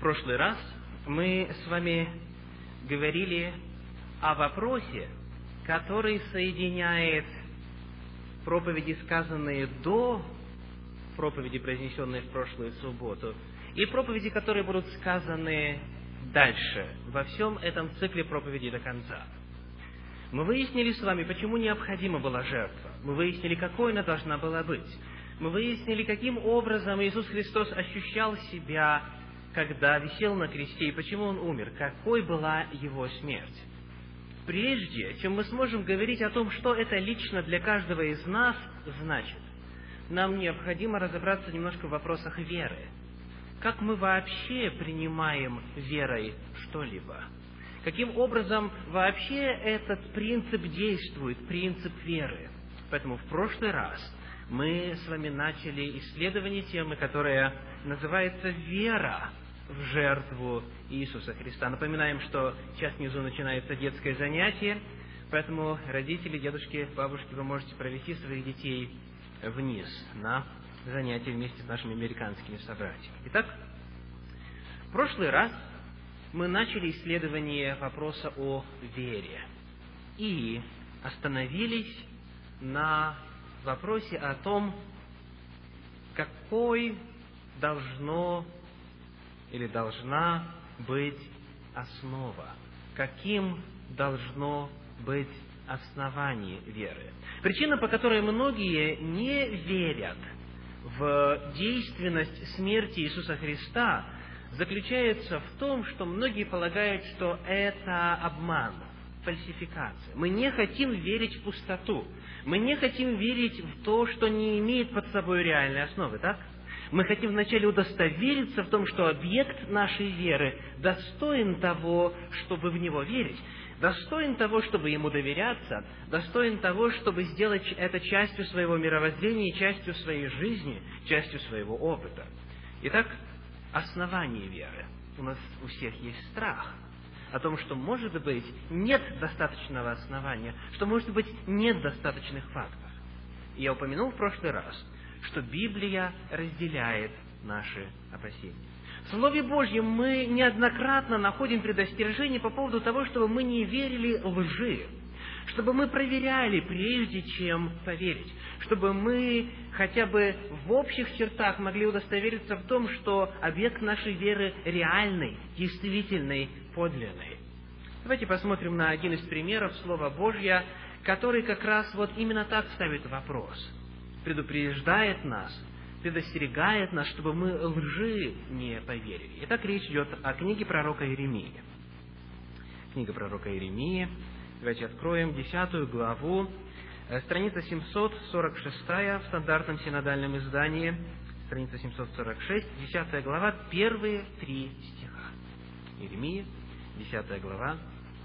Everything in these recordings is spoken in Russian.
В прошлый раз мы с вами говорили о вопросе, который соединяет проповеди, сказанные до проповеди, произнесенные в прошлую субботу, и проповеди, которые будут сказаны дальше, во всем этом цикле проповеди до конца. Мы выяснили с вами, почему необходима была жертва. Мы выяснили, какой она должна была быть. Мы выяснили, каким образом Иисус Христос ощущал себя, когда висел на кресте, и почему Он умер, какой была Его смерть. Прежде чем мы сможем говорить о том, что это лично для каждого из нас значит, нам необходимо разобраться немножко в вопросах веры. Как мы вообще принимаем верой что-либо? Каким образом вообще этот принцип действует, принцип веры? Поэтому в прошлый раз мы с вами начали исследование темы, которая называется «Вера в жертву Иисуса Христа». Напоминаем, что сейчас внизу начинается детское занятие, поэтому родители, дедушки, бабушки, вы можете провести своих детей вниз на занятия вместе с нашими американскими собратьями. Итак, в прошлый раз мы начали исследование вопроса о вере и остановились на вопросе о том, какой должно или должна быть основа, каким должно быть основание веры. Причина, по которой многие не верят в действенность смерти Иисуса Христа, заключается в том, что многие полагают, что это обман, фальсификация. Мы не хотим верить в пустоту. Мы не хотим верить в то, что не имеет под собой реальной основы, так? Мы хотим вначале удостовериться в том, что объект нашей веры достоин того, чтобы в него верить, достоин того, чтобы ему доверяться, достоин того, чтобы сделать это частью своего мировоззрения, частью своей жизни, частью своего опыта. Итак, основание веры. У нас у всех есть страх о том, что, может быть, нет достаточного основания, что, может быть, нет достаточных фактов. Я упомянул в прошлый раз, что Библия разделяет наши опасения. В Слове Божьем мы неоднократно находим предостережение по поводу того, чтобы мы не верили лжи, чтобы мы проверяли, прежде чем поверить, чтобы мы хотя бы в общих чертах могли удостовериться в том, что объект нашей веры реальный, действительный, подлинный. Давайте посмотрим на один из примеров Слова Божья, который как раз вот именно так ставит вопрос. Предупреждает нас, предостерегает нас, чтобы мы лжи не поверили. Итак, речь идет о книге пророка Иеремии. Книга пророка Иеремии. Давайте откроем десятую главу, э, страница 746 в стандартном синодальном издании, страница 746, десятая глава, первые три стиха. Иеремия, десятая глава,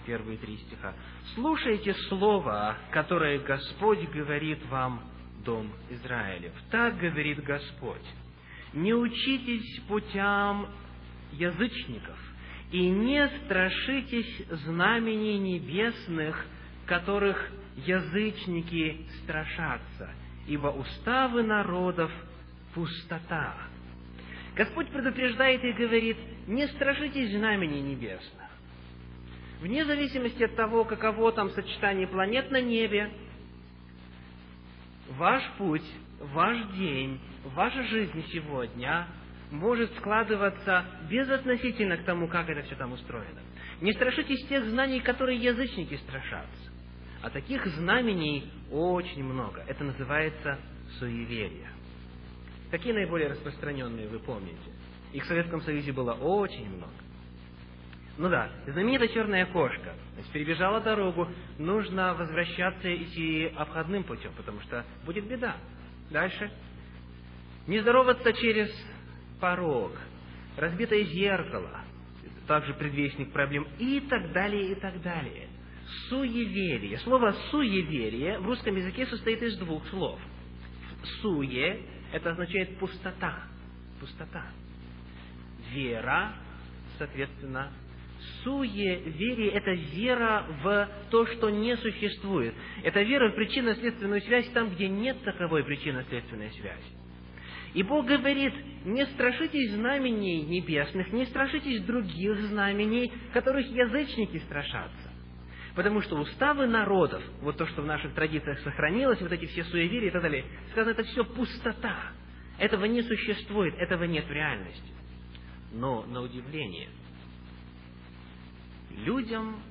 первые три стиха. «Слушайте слово, которое Господь говорит вам, дом Израилев. Так говорит Господь. Не учитесь путям язычников, и не страшитесь знамений небесных, которых язычники страшатся, ибо уставы народов – пустота. Господь предупреждает и говорит, не страшитесь знамений небесных. Вне зависимости от того, каково там сочетание планет на небе, ваш путь, ваш день, ваша жизнь сегодня может складываться безотносительно к тому, как это все там устроено. Не страшитесь тех знаний, которые язычники страшатся. А таких знамений очень много. Это называется суеверие. Какие наиболее распространенные вы помните? Их в Советском Союзе было очень много. Ну да, знаменитая черная кошка. Есть перебежала дорогу, нужно возвращаться идти обходным путем, потому что будет беда. Дальше. Не здороваться через порог, разбитое зеркало, также предвестник проблем и так далее, и так далее. Суеверие. Слово суеверие в русском языке состоит из двух слов. Суе – это означает пустота. Пустота. Вера, соответственно, суеверие – это вера в то, что не существует. Это вера в причинно-следственную связь там, где нет таковой причинно-следственной связи. И Бог говорит, не страшитесь знамений небесных, не страшитесь других знамений, которых язычники страшатся. Потому что уставы народов, вот то, что в наших традициях сохранилось, вот эти все суеверия и так далее, сказано, это все пустота. Этого не существует, этого нет в реальности. Но, на удивление, людям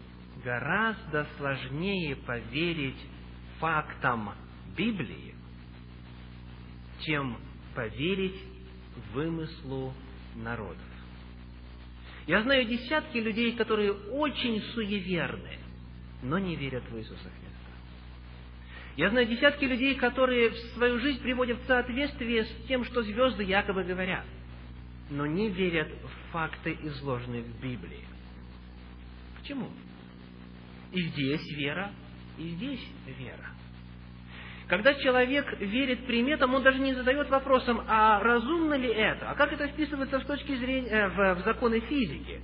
гораздо сложнее поверить фактам Библии, чем поверить вымыслу народов. Я знаю десятки людей, которые очень суеверны, но не верят в Иисуса Христа. Я знаю десятки людей, которые свою жизнь приводят в соответствие с тем, что звезды якобы говорят, но не верят в факты, изложенные в Библии. Почему? И здесь вера, и здесь вера. Когда человек верит приметам, он даже не задает вопросом, а разумно ли это? А как это вписывается с точки зрения, э, в, в законы физики?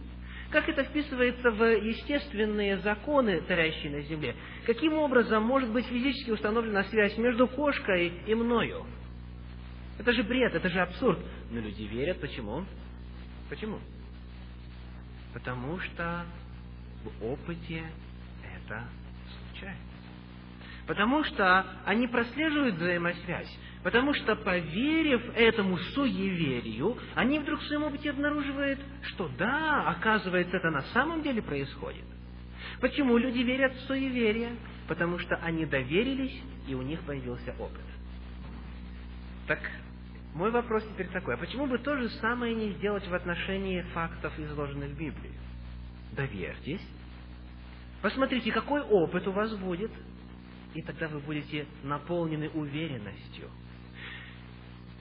Как это вписывается в естественные законы, царящие на Земле? Каким образом может быть физически установлена связь между кошкой и мною? Это же бред, это же абсурд. Но люди верят. Почему? Почему? Потому что в опыте это случается. Потому что они прослеживают взаимосвязь. Потому что, поверив этому суеверию, они вдруг в своем опыте обнаруживают, что да, оказывается, это на самом деле происходит. Почему люди верят в суеверие? Потому что они доверились, и у них появился опыт. Так, мой вопрос теперь такой, а почему бы то же самое не сделать в отношении фактов, изложенных в Библии? Доверьтесь, посмотрите, какой опыт у вас будет, и тогда вы будете наполнены уверенностью.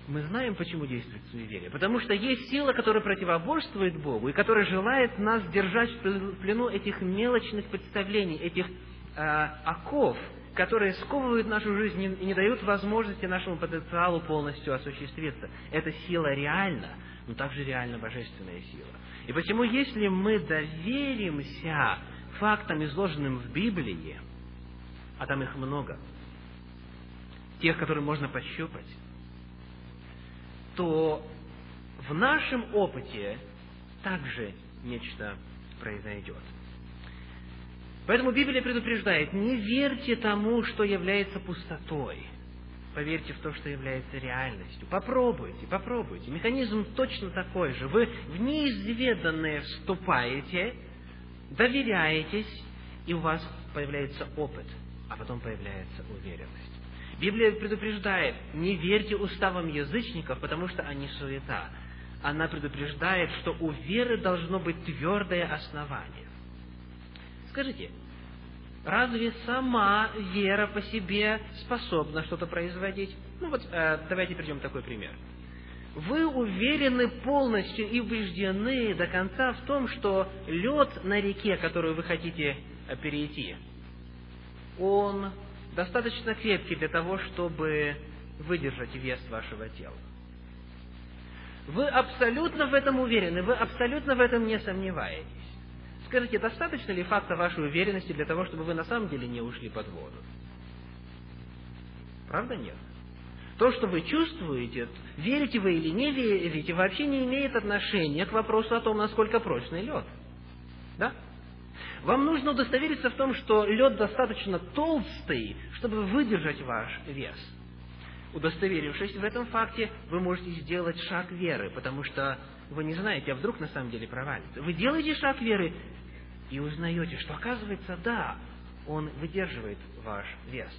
Мы знаем, почему действует суеверие. Потому что есть сила, которая противоборствует Богу и которая желает нас держать в плену этих мелочных представлений, этих э, оков, которые сковывают нашу жизнь и не дают возможности нашему потенциалу полностью осуществиться. Эта сила реальна, но также реальна божественная сила. И почему, если мы доверимся фактам, изложенным в Библии, а там их много, тех, которые можно пощупать, то в нашем опыте также нечто произойдет. Поэтому Библия предупреждает, не верьте тому, что является пустотой. Поверьте в то, что является реальностью. Попробуйте, попробуйте. Механизм точно такой же. Вы в неизведанное вступаете, доверяетесь, и у вас появляется опыт – а потом появляется уверенность. Библия предупреждает, не верьте уставам язычников, потому что они суета. Она предупреждает, что у веры должно быть твердое основание. Скажите, разве сама вера по себе способна что-то производить? Ну вот, э, давайте придем такой пример. Вы уверены полностью и убеждены до конца в том, что лед на реке, которую вы хотите э, перейти, он достаточно крепкий для того, чтобы выдержать вес вашего тела. Вы абсолютно в этом уверены, вы абсолютно в этом не сомневаетесь. Скажите, достаточно ли факта вашей уверенности для того, чтобы вы на самом деле не ушли под воду? Правда нет? То, что вы чувствуете, верите вы или не верите, вообще не имеет отношения к вопросу о том, насколько прочный лед. Да? Вам нужно удостовериться в том, что лед достаточно толстый, чтобы выдержать ваш вес. Удостоверившись в этом факте, вы можете сделать шаг веры, потому что вы не знаете, а вдруг на самом деле провалится. Вы делаете шаг веры и узнаете, что оказывается, да, он выдерживает ваш вес.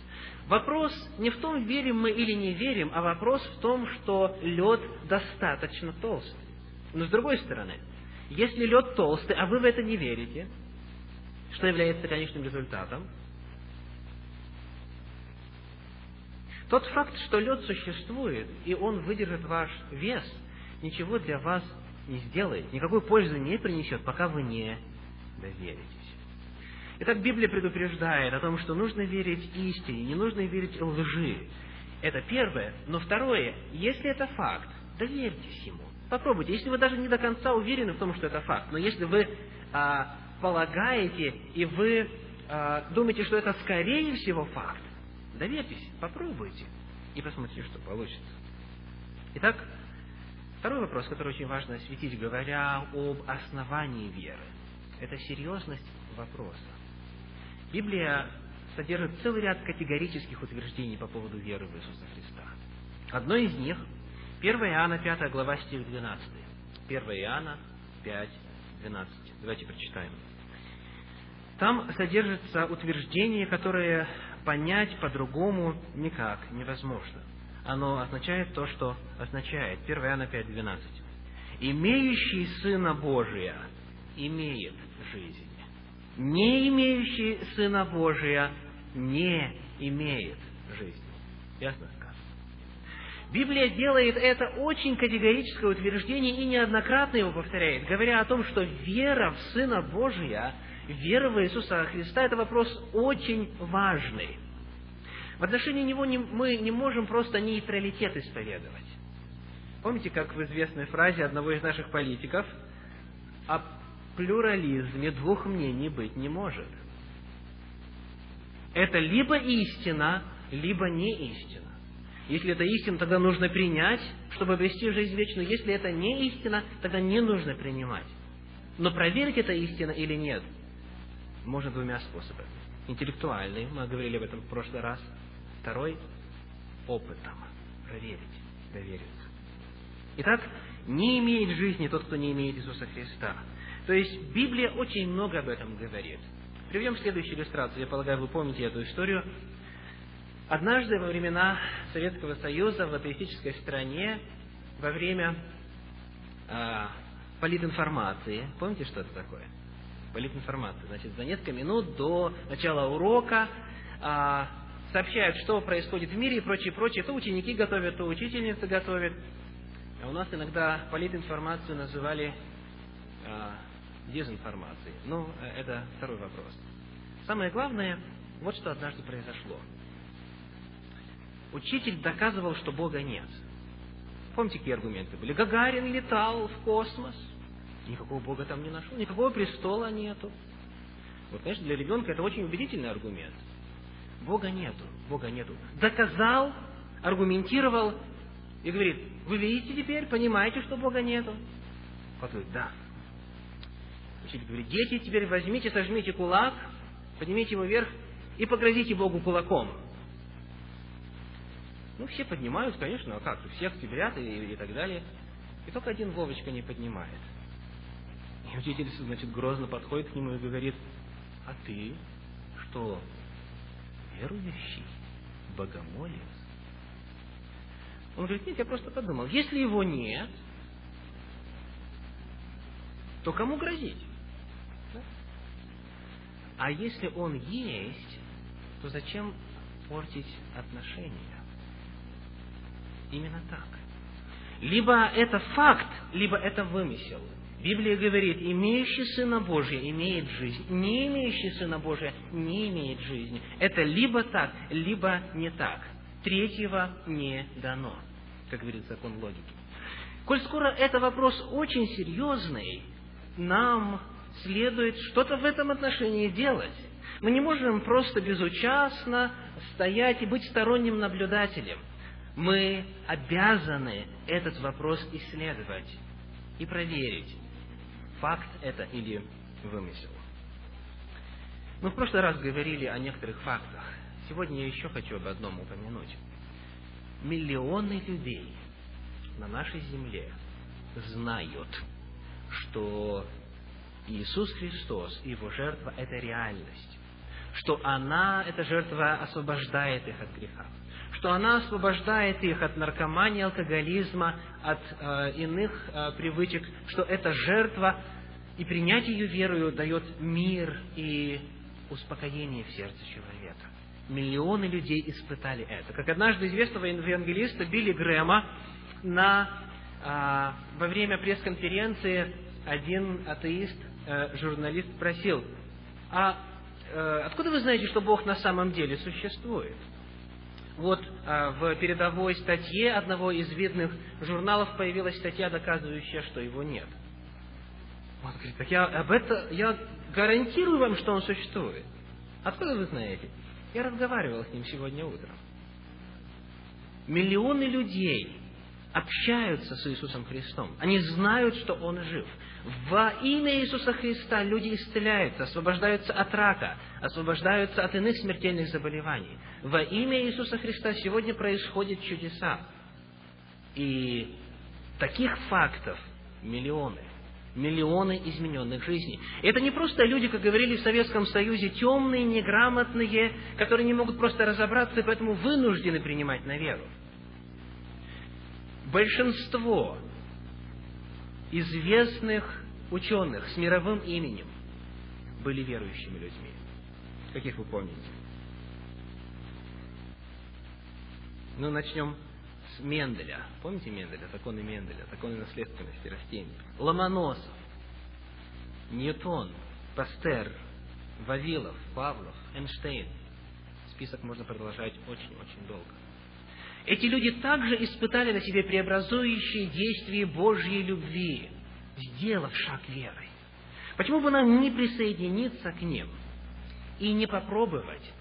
Вопрос не в том, верим мы или не верим, а вопрос в том, что лед достаточно толстый. Но с другой стороны, если лед толстый, а вы в это не верите, что является конечным результатом? Тот факт, что лед существует, и он выдержит ваш вес, ничего для вас не сделает, никакой пользы не принесет, пока вы не доверитесь. Итак, Библия предупреждает о том, что нужно верить истине, не нужно верить лжи. Это первое. Но второе, если это факт, доверьтесь ему. Попробуйте. Если вы даже не до конца уверены в том, что это факт, но если вы а, полагаете, и вы э, думаете, что это скорее всего факт, доверьтесь, попробуйте, и посмотрите, что получится. Итак, второй вопрос, который очень важно осветить, говоря об основании веры, это серьезность вопроса. Библия содержит целый ряд категорических утверждений по поводу веры в Иисуса Христа. Одно из них 1 Иоанна 5 глава стих 12. 1 Иоанна 5, 12. Давайте прочитаем. Там содержится утверждение, которое понять по-другому никак невозможно. Оно означает то, что означает. 1 Иоанна 5, 12. «Имеющий Сына Божия имеет жизнь. Не имеющий Сына Божия не имеет жизни». Ясно сказано? Библия делает это очень категорическое утверждение и неоднократно его повторяет, говоря о том, что вера в Сына Божия – вера в Иисуса Христа – это вопрос очень важный. В отношении Него не, мы не можем просто нейтралитет исповедовать. Помните, как в известной фразе одного из наших политиков о плюрализме двух мнений быть не может. Это либо истина, либо не истина. Если это истина, тогда нужно принять, чтобы обрести жизнь вечную. Если это не истина, тогда не нужно принимать. Но проверить, это истина или нет – можно двумя способами. Интеллектуальный, мы говорили об этом в прошлый раз. Второй – опытом. Проверить, довериться. Итак, не имеет жизни тот, кто не имеет Иисуса Христа. То есть Библия очень много об этом говорит. Приведем следующую иллюстрацию. Я полагаю, вы помните эту историю. Однажды во времена Советского Союза в атеистической стране, во время э, политинформации, помните, что это такое? политинформации. Значит, за несколько минут до начала урока а, сообщают, что происходит в мире и прочее, прочее. То ученики готовят, то учительница готовит. А у нас иногда политинформацию называли а, дезинформацией. Ну, э, это второй вопрос. Самое главное, вот что однажды произошло. Учитель доказывал, что Бога нет. Помните, какие аргументы были? Гагарин летал в космос. Никакого Бога там не нашел, никакого престола нету. Вот, конечно, для ребенка это очень убедительный аргумент. Бога нету, Бога нету. Доказал, аргументировал и говорит, вы видите теперь, понимаете, что Бога нету? Говорит, да. Учитель говорит, дети, теперь возьмите, сожмите кулак, поднимите его вверх и погрозите Богу кулаком. Ну, все поднимают, конечно, а как? Всех сидят и, и так далее. И только один Вовочка не поднимает. И учитель, значит, грозно подходит к нему и говорит, а ты что, верующий, богомолец? Он говорит, нет, я просто подумал, если его нет, то кому грозить? Да? А если он есть, то зачем портить отношения? Именно так. Либо это факт, либо это вымысел. Библия говорит, имеющий Сына Божия имеет жизнь, не имеющий Сына Божия не имеет жизни. Это либо так, либо не так. Третьего не дано, как говорит закон логики. Коль скоро это вопрос очень серьезный, нам следует что-то в этом отношении делать. Мы не можем просто безучастно стоять и быть сторонним наблюдателем. Мы обязаны этот вопрос исследовать и проверить, факт это или вымысел. Мы в прошлый раз говорили о некоторых фактах. Сегодня я еще хочу об одном упомянуть. Миллионы людей на нашей земле знают, что Иисус Христос и Его жертва – это реальность. Что она, эта жертва, освобождает их от греха. Что она освобождает их от наркомании, алкоголизма, от э, иных э, привычек. Что эта жертва и принятие ее верою дает мир и успокоение в сердце человека. Миллионы людей испытали это. Как однажды известного евангелиста Билли Грэма на, а, во время пресс-конференции один атеист, э, журналист спросил, а э, откуда вы знаете, что Бог на самом деле существует? Вот э, в передовой статье одного из видных журналов появилась статья, доказывающая, что его нет. Он говорит, так я об этом, я гарантирую вам, что он существует. Откуда вы знаете? Я разговаривал с ним сегодня утром. Миллионы людей общаются с Иисусом Христом. Они знают, что Он жив. Во имя Иисуса Христа люди исцеляются, освобождаются от рака, освобождаются от иных смертельных заболеваний. Во имя Иисуса Христа сегодня происходят чудеса. И таких фактов миллионы. Миллионы измененных жизней. Это не просто люди, как говорили в Советском Союзе, темные, неграмотные, которые не могут просто разобраться и поэтому вынуждены принимать на веру. Большинство известных ученых с мировым именем были верующими людьми. Каких вы помните? Ну, начнем с Менделя. Помните Менделя? Законы Менделя, законы наследственности растений. Ломоносов, Ньютон, Пастер, Вавилов, Павлов, Эйнштейн. Список можно продолжать очень-очень долго. Эти люди также испытали на себе преобразующие действия Божьей любви, сделав шаг верой. Почему бы нам не присоединиться к ним и не попробовать,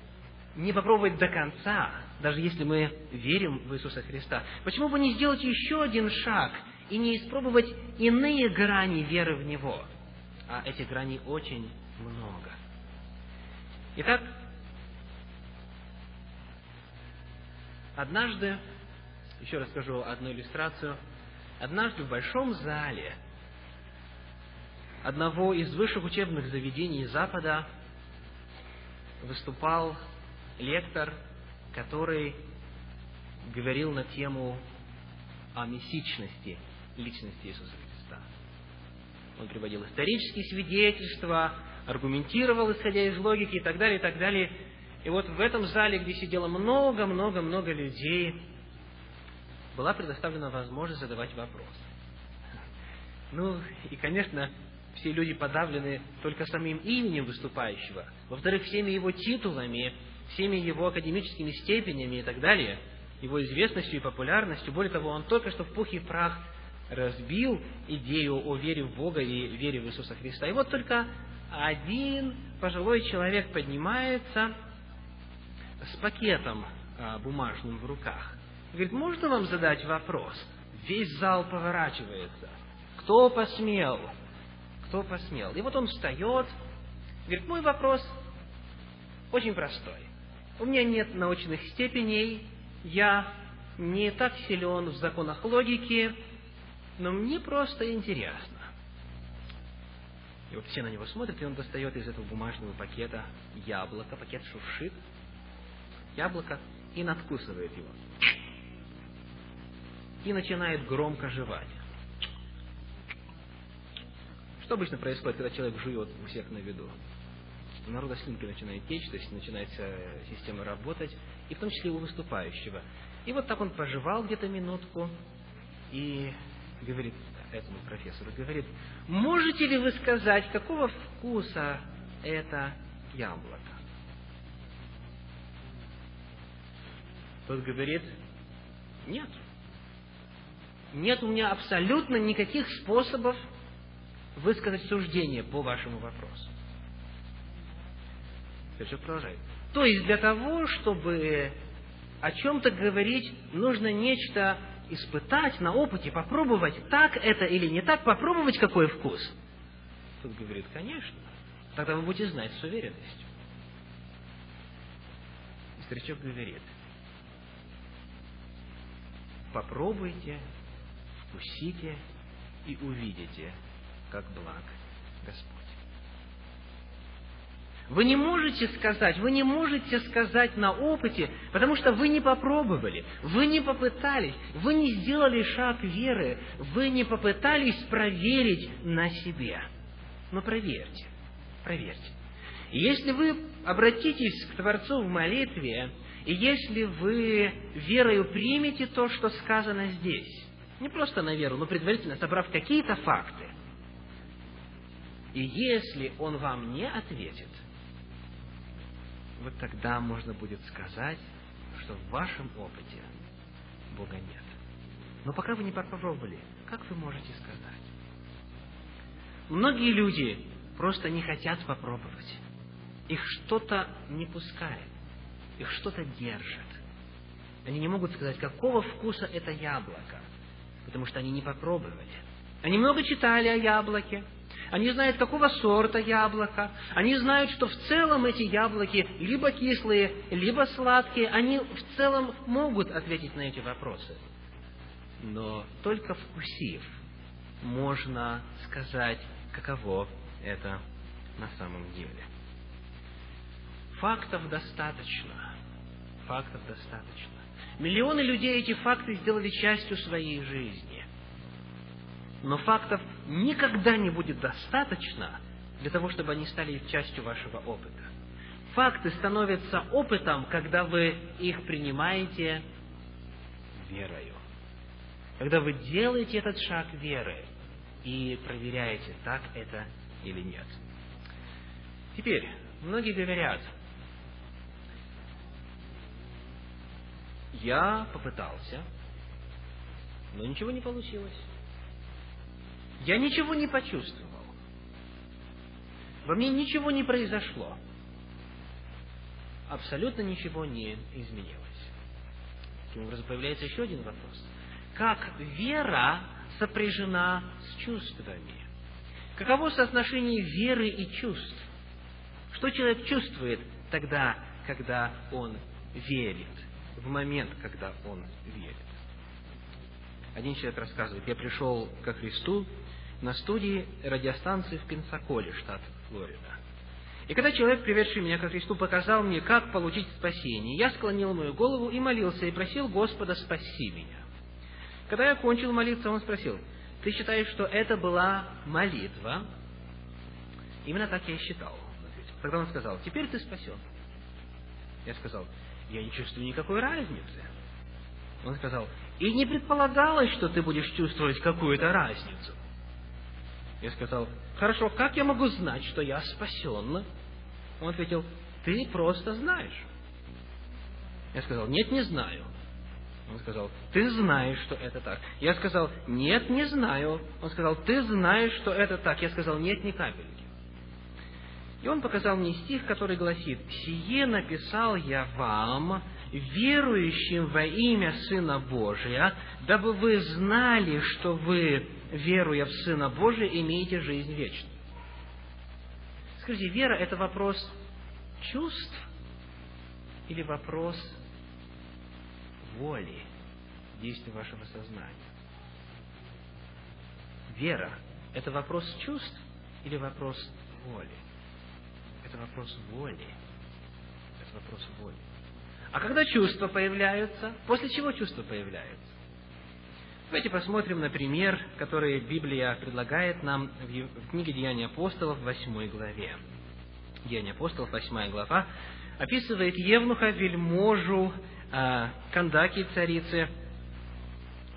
не попробовать до конца, даже если мы верим в Иисуса Христа? Почему бы не сделать еще один шаг и не испробовать иные грани веры в Него? А этих граней очень много. Итак, Однажды, еще расскажу одну иллюстрацию, однажды в большом зале одного из высших учебных заведений Запада выступал лектор, который говорил на тему о мессичности личности Иисуса Христа. Он приводил исторические свидетельства, аргументировал, исходя из логики и так далее, и так далее. И вот в этом зале, где сидело много-много-много людей, была предоставлена возможность задавать вопрос. Ну, и, конечно, все люди подавлены только самим именем выступающего. Во-вторых, всеми его титулами, всеми его академическими степенями и так далее, его известностью и популярностью. Более того, он только что в пух и прах разбил идею о вере в Бога и вере в Иисуса Христа. И вот только один пожилой человек поднимается с пакетом а, бумажным в руках. Говорит, можно вам задать вопрос? Весь зал поворачивается. Кто посмел? Кто посмел? И вот он встает, говорит, мой вопрос очень простой. У меня нет научных степеней, я не так силен в законах логики, но мне просто интересно. И вот все на него смотрят, и он достает из этого бумажного пакета яблоко, пакет шуршит, яблоко и надкусывает его. И начинает громко жевать. Что обычно происходит, когда человек жует у всех на виду? У народа слюнки начинает течь, то есть начинается система работать, и в том числе у выступающего. И вот так он пожевал где-то минутку и говорит этому профессору, говорит, можете ли вы сказать, какого вкуса это яблоко? Тот говорит, нет. Нет у меня абсолютно никаких способов высказать суждение по вашему вопросу. Все продолжает. То есть для того, чтобы о чем-то говорить, нужно нечто испытать на опыте, попробовать, так это или не так, попробовать какой вкус. Тут говорит, конечно. Тогда вы будете знать с уверенностью. И старичок говорит, попробуйте, вкусите и увидите, как благ Господь. Вы не можете сказать, вы не можете сказать на опыте, потому что вы не попробовали, вы не попытались, вы не сделали шаг веры, вы не попытались проверить на себе. Но проверьте, проверьте. И если вы обратитесь к Творцу в молитве и если вы верою примете то, что сказано здесь, не просто на веру, но предварительно собрав какие-то факты, и если он вам не ответит, вот тогда можно будет сказать, что в вашем опыте Бога нет. Но пока вы не попробовали, как вы можете сказать? Многие люди просто не хотят попробовать. Их что-то не пускает их что-то держит. Они не могут сказать, какого вкуса это яблоко. Потому что они не попробовали. Они много читали о яблоке, они знают, какого сорта яблоко. Они знают, что в целом эти яблоки либо кислые, либо сладкие. Они в целом могут ответить на эти вопросы. Но только вкусив, можно сказать, каково это на самом деле. Фактов достаточно. Фактов достаточно. Миллионы людей эти факты сделали частью своей жизни. Но фактов никогда не будет достаточно для того, чтобы они стали частью вашего опыта. Факты становятся опытом, когда вы их принимаете верою. Когда вы делаете этот шаг веры и проверяете, так это или нет. Теперь, многие говорят, я попытался, но ничего не получилось. Я ничего не почувствовал. Во мне ничего не произошло. Абсолютно ничего не изменилось. Таким образом, появляется еще один вопрос. Как вера сопряжена с чувствами? Каково соотношение веры и чувств? Что человек чувствует тогда, когда он верит, в момент, когда он верит? Один человек рассказывает, я пришел ко Христу на студии радиостанции в Пенсаколе, штат Флорида. И когда человек, приведший меня ко Христу, показал мне, как получить спасение, я склонил мою голову и молился, и просил Господа спаси меня. Когда я кончил молиться, он спросил, ты считаешь, что это была молитва? Именно так я и считал. Тогда он сказал, теперь ты спасен. Я сказал, я не чувствую никакой разницы. Он сказал, и не предполагалось, что ты будешь чувствовать какую-то разницу. Я сказал, хорошо, как я могу знать, что я спасен? Он ответил, ты просто знаешь. Я сказал, нет, не знаю. Он сказал, ты знаешь, что это так. Я сказал, нет, не знаю. Он сказал, ты знаешь, что это так. Я сказал, нет, ни капельки. И он показал мне стих, который гласит, «Сие написал я вам, верующим во имя Сына Божия, дабы вы знали, что вы веруя в Сына Божия, имеете жизнь вечную. Скажите, вера – это вопрос чувств или вопрос воли, действия вашего сознания? Вера – это вопрос чувств или вопрос воли? Это вопрос воли. Это вопрос воли. А когда чувства появляются, после чего чувства появляются? Давайте посмотрим на пример, который Библия предлагает нам в книге Деяния апостолов, в 8 главе. Деяния апостолов, 8 глава, описывает Евнуха, вельможу, э, Кандаки, царицы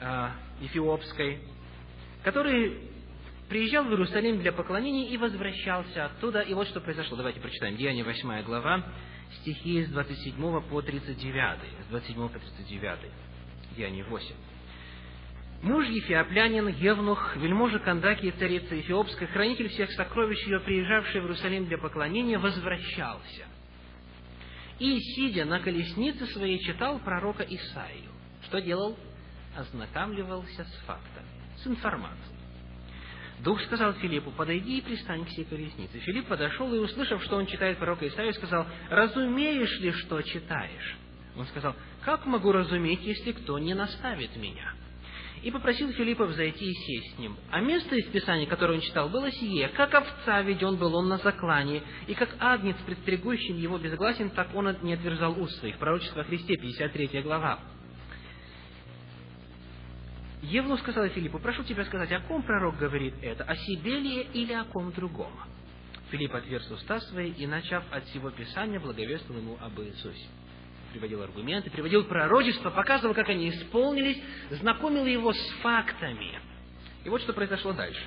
э, Эфиопской, который приезжал в Иерусалим для поклонения и возвращался оттуда. И вот что произошло. Давайте прочитаем. Деяние 8 глава, стихи с 27 по 39. С 27 по 39. Деяние 8. Муж Ефиоплянин, Евнух, вельможа Кандаки и царица Эфиопская, хранитель всех сокровищ ее, приезжавший в Иерусалим для поклонения, возвращался. И, сидя на колеснице своей, читал пророка Исаию. Что делал? Ознакомливался с фактами, с информацией. Дух сказал Филиппу, подойди и пристань к сей колеснице. Филипп подошел и, услышав, что он читает пророка Исаию, сказал, разумеешь ли, что читаешь? Он сказал, как могу разуметь, если кто не наставит меня? и попросил Филиппа взойти и сесть с ним. А место из Писания, которое он читал, было сие. Как овца веден был он на заклане, и как агнец, предстерегущим его безгласен, так он не отверзал уст своих. Пророчество о Христе, 53 глава. Евну сказал Филиппу, прошу тебя сказать, о ком пророк говорит это, о себе ли или о ком другом? Филипп отверз уста свои и, начав от всего Писания, благовествовал ему об Иисусе приводил аргументы, приводил пророчества, показывал, как они исполнились, знакомил его с фактами. И вот что произошло дальше.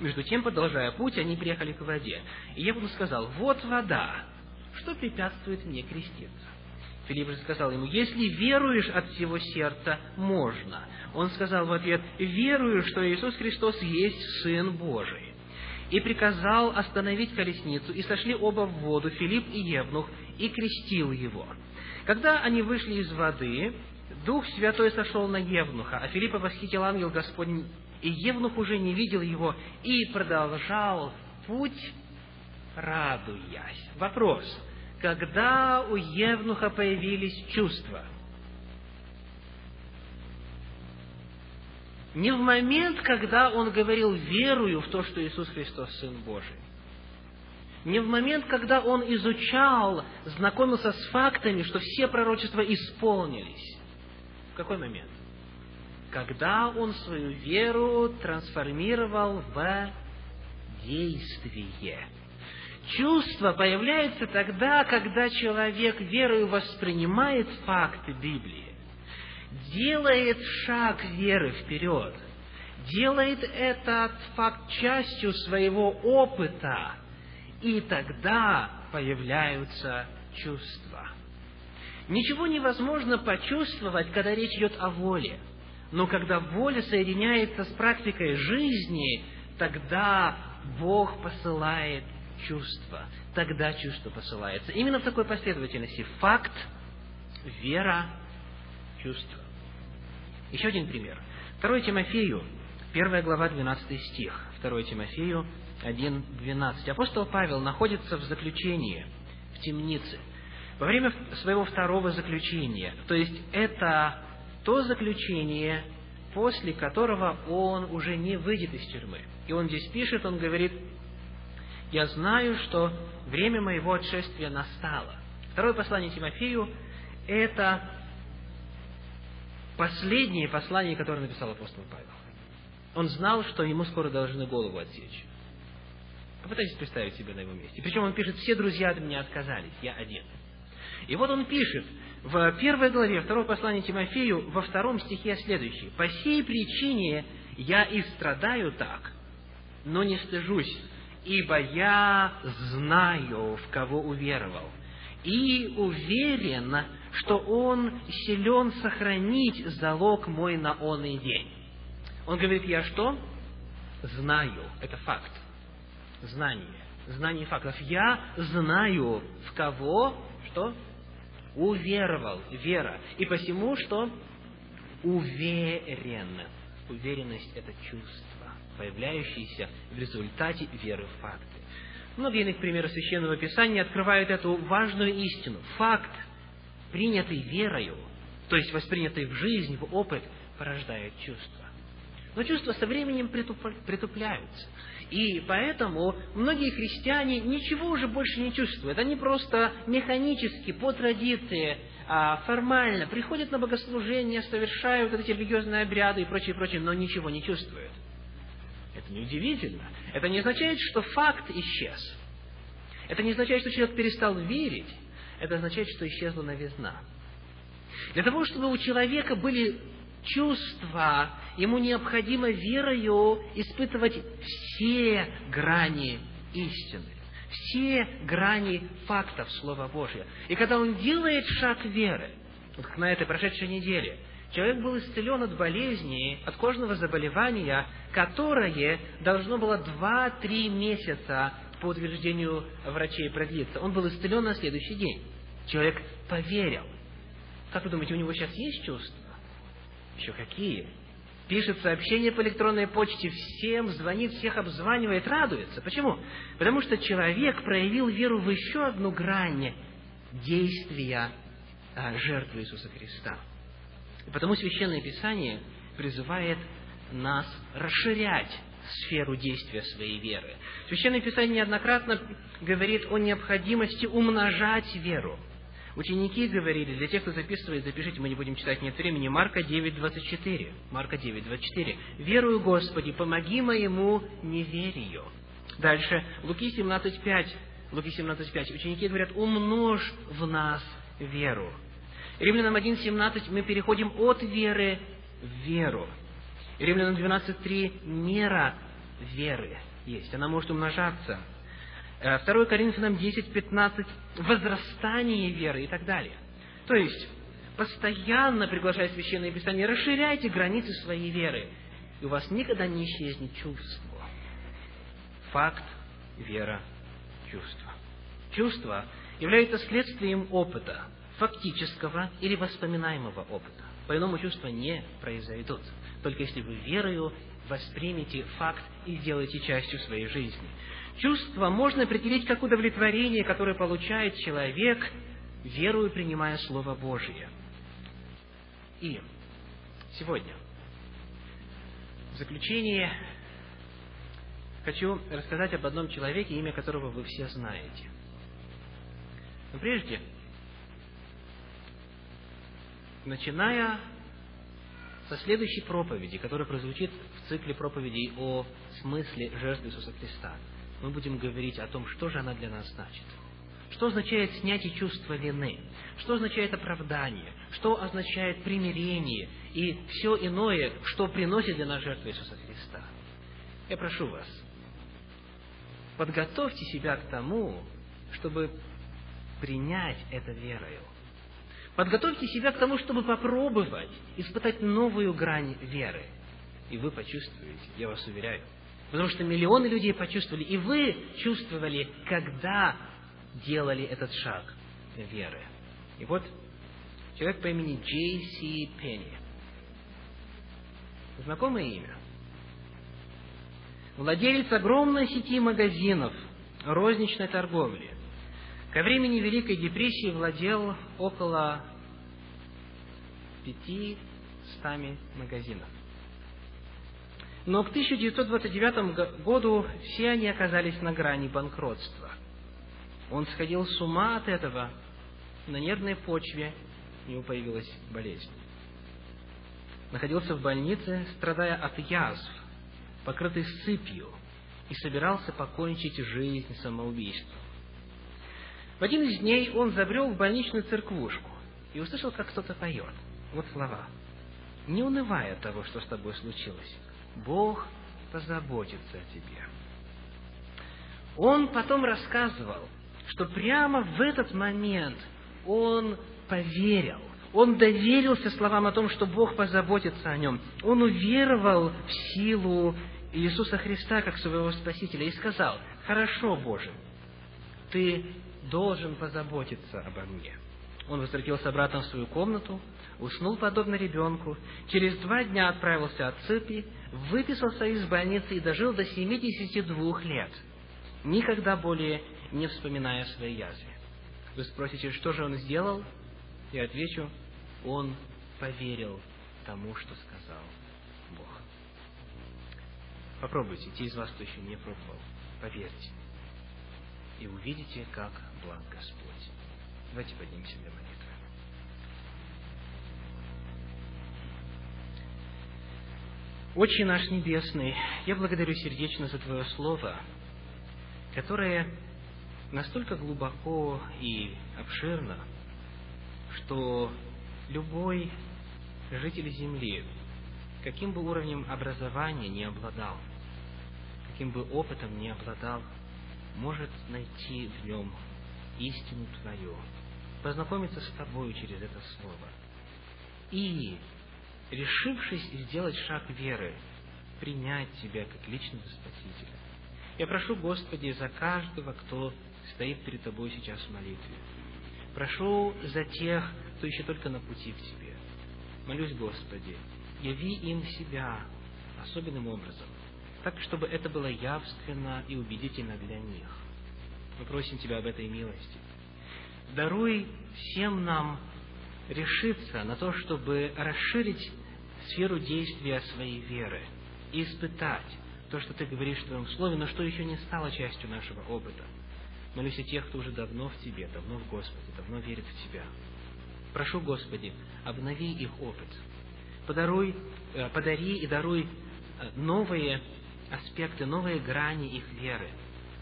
Между тем, продолжая путь, они приехали к воде. И Евну сказал, вот вода, что препятствует мне креститься? Филипп же сказал ему, если веруешь от всего сердца, можно. Он сказал в ответ, верую, что Иисус Христос есть Сын Божий. И приказал остановить колесницу, и сошли оба в воду, Филипп и Евнух, и крестил его. Когда они вышли из воды, Дух Святой сошел на Евнуха, а Филиппа восхитил ангел Господень, и Евнух уже не видел его, и продолжал путь, радуясь. Вопрос. Когда у Евнуха появились чувства? Не в момент, когда он говорил «верую в то, что Иисус Христос Сын Божий», не в момент, когда он изучал, знакомился с фактами, что все пророчества исполнились. В какой момент? Когда он свою веру трансформировал в действие. Чувство появляется тогда, когда человек верою воспринимает факты Библии, делает шаг веры вперед, делает этот факт частью своего опыта, и тогда появляются чувства. Ничего невозможно почувствовать, когда речь идет о воле. Но когда воля соединяется с практикой жизни, тогда Бог посылает чувство. Тогда чувство посылается. Именно в такой последовательности. Факт, вера, чувство. Еще один пример. 2 Тимофею, 1 глава, 12 стих. 2 Тимофею 1.12. Апостол Павел находится в заключении, в темнице. Во время своего второго заключения, то есть это то заключение, после которого он уже не выйдет из тюрьмы. И он здесь пишет, он говорит, «Я знаю, что время моего отшествия настало». Второе послание Тимофею – это последнее послание, которое написал апостол Павел. Он знал, что ему скоро должны голову отсечь. Попытайтесь представить себе на его месте. Причем он пишет, все друзья от меня отказались, я один. И вот он пишет в первой главе второго послания Тимофею, во втором стихе следующее. «По сей причине я и страдаю так, но не стыжусь, ибо я знаю, в кого уверовал, и уверен, что Он силен сохранить залог мой на он и день». Он говорит, я что? Знаю. Это факт знание, знание фактов. Я знаю, в кого, что? Уверовал, вера. И посему, что? Уверен. Уверенность – это чувство, появляющееся в результате веры в факты. Многие иных примеров Священного Писания открывают эту важную истину. Факт, принятый верою, то есть воспринятый в жизнь, в опыт, порождает чувства. Но чувства со временем притупляются. И поэтому многие христиане ничего уже больше не чувствуют. Они просто механически, по традиции, а, формально приходят на богослужение, совершают эти религиозные обряды и прочее, прочее, но ничего не чувствуют. Это неудивительно. Это не означает, что факт исчез. Это не означает, что человек перестал верить. Это означает, что исчезла новизна. Для того, чтобы у человека были чувства, ему необходимо верою испытывать все грани истины, все грани фактов Слова Божьего. И когда он делает шаг веры, вот как на этой прошедшей неделе, человек был исцелен от болезни, от кожного заболевания, которое должно было два-три месяца по утверждению врачей продлиться. Он был исцелен на следующий день. Человек поверил. Как вы думаете, у него сейчас есть чувство? Еще какие? Пишет сообщение по электронной почте всем, звонит, всех обзванивает, радуется. Почему? Потому что человек проявил веру в еще одну грань действия а, жертвы Иисуса Христа. И потому Священное Писание призывает нас расширять сферу действия своей веры. Священное Писание неоднократно говорит о необходимости умножать веру – Ученики говорили, для тех, кто записывает, запишите, мы не будем читать, нет времени, Марка 9.24. Марка 9.24. «Верую, Господи, помоги моему неверию». Дальше, Луки 17.5. Луки 17.5. Ученики говорят, умножь в нас веру. Римлянам 1.17 мы переходим от веры в веру. Римлянам 12.3 мера веры есть. Она может умножаться. 2 э, Коринфянам 10, 15, возрастание веры и так далее. То есть, постоянно приглашая Священное Писание, расширяйте границы своей веры, и у вас никогда не исчезнет чувство. Факт, вера, чувство. Чувство является следствием опыта, фактического или воспоминаемого опыта. По-иному чувства не произойдут. Только если вы верою воспримете факт и сделаете частью своей жизни. Чувство можно определить как удовлетворение, которое получает человек, верую принимая Слово Божие. И сегодня, в заключение, хочу рассказать об одном человеке, имя которого вы все знаете. Но прежде, начиная со следующей проповеди, которая прозвучит в цикле проповедей о смысле жертвы Иисуса Христа, мы будем говорить о том, что же она для нас значит. Что означает снятие чувства вины? Что означает оправдание? Что означает примирение? И все иное, что приносит для нас жертва Иисуса Христа. Я прошу вас, подготовьте себя к тому, чтобы принять это верою. Подготовьте себя к тому, чтобы попробовать испытать новую грань веры. И вы почувствуете, я вас уверяю. Потому что миллионы людей почувствовали, и вы чувствовали, когда делали этот шаг веры. И вот человек по имени Джей Си Пенни. Знакомое имя. Владелец огромной сети магазинов розничной торговли. Ко времени Великой депрессии владел около пяти стами магазинов. Но к 1929 году все они оказались на грани банкротства. Он сходил с ума от этого, на нервной почве у него появилась болезнь. Находился в больнице, страдая от язв, покрытый сыпью, и собирался покончить жизнь самоубийством. В один из дней он забрел в больничную церквушку и услышал, как кто-то поет. Вот слова. «Не унывай от того, что с тобой случилось. Бог позаботится о тебе». Он потом рассказывал, что прямо в этот момент он поверил, он доверился словам о том, что Бог позаботится о нем. Он уверовал в силу Иисуса Христа как своего Спасителя и сказал, «Хорошо, Боже, Ты должен позаботиться обо мне». Он возвратился обратно в свою комнату, уснул подобно ребенку, через два дня отправился от цепи, выписался из больницы и дожил до 72 лет, никогда более не вспоминая своей язве. Вы спросите, что же он сделал? Я отвечу, он поверил тому, что сказал Бог. Попробуйте, те из вас, кто еще не пробовал, поверьте. И увидите, как благ Господь. Давайте поднимемся для молитвы. Отче наш Небесный, я благодарю сердечно за Твое Слово, которое настолько глубоко и обширно, что любой житель Земли, каким бы уровнем образования не обладал, каким бы опытом не обладал, может найти в нем истину Твою, познакомиться с Тобою через это Слово. И, решившись сделать шаг веры, принять Тебя как личного Спасителя. Я прошу, Господи, за каждого, кто стоит перед Тобой сейчас в молитве. Прошу за тех, кто еще только на пути к Тебе. Молюсь, Господи, яви им себя особенным образом, так, чтобы это было явственно и убедительно для них. Мы просим Тебя об этой милости. Даруй всем нам решиться на то, чтобы расширить сферу действия своей веры испытать то, что Ты говоришь в Твоем Слове, но что еще не стало частью нашего опыта. Молюсь о тех, кто уже давно в Тебе, давно в Господе, давно верит в Тебя. Прошу, Господи, обнови их опыт. Подаруй, э, подари и даруй э, новые аспекты, новые грани их веры.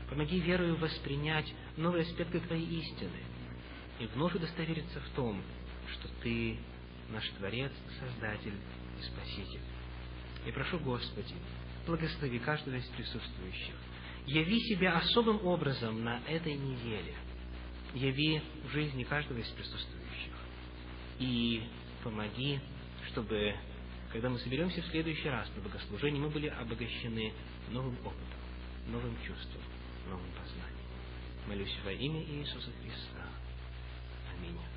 Помоги верою воспринять новые аспекты Твоей истины и вновь удостовериться в том, что Ты наш Творец, Создатель и Спаситель. И прошу, Господи, благослови каждого из присутствующих, яви себя особым образом на этой неделе. Яви в жизни каждого из присутствующих. И помоги, чтобы, когда мы соберемся в следующий раз на богослужении, мы были обогащены новым опытом, новым чувством, новым познанием. Молюсь во имя Иисуса Христа. Аминь.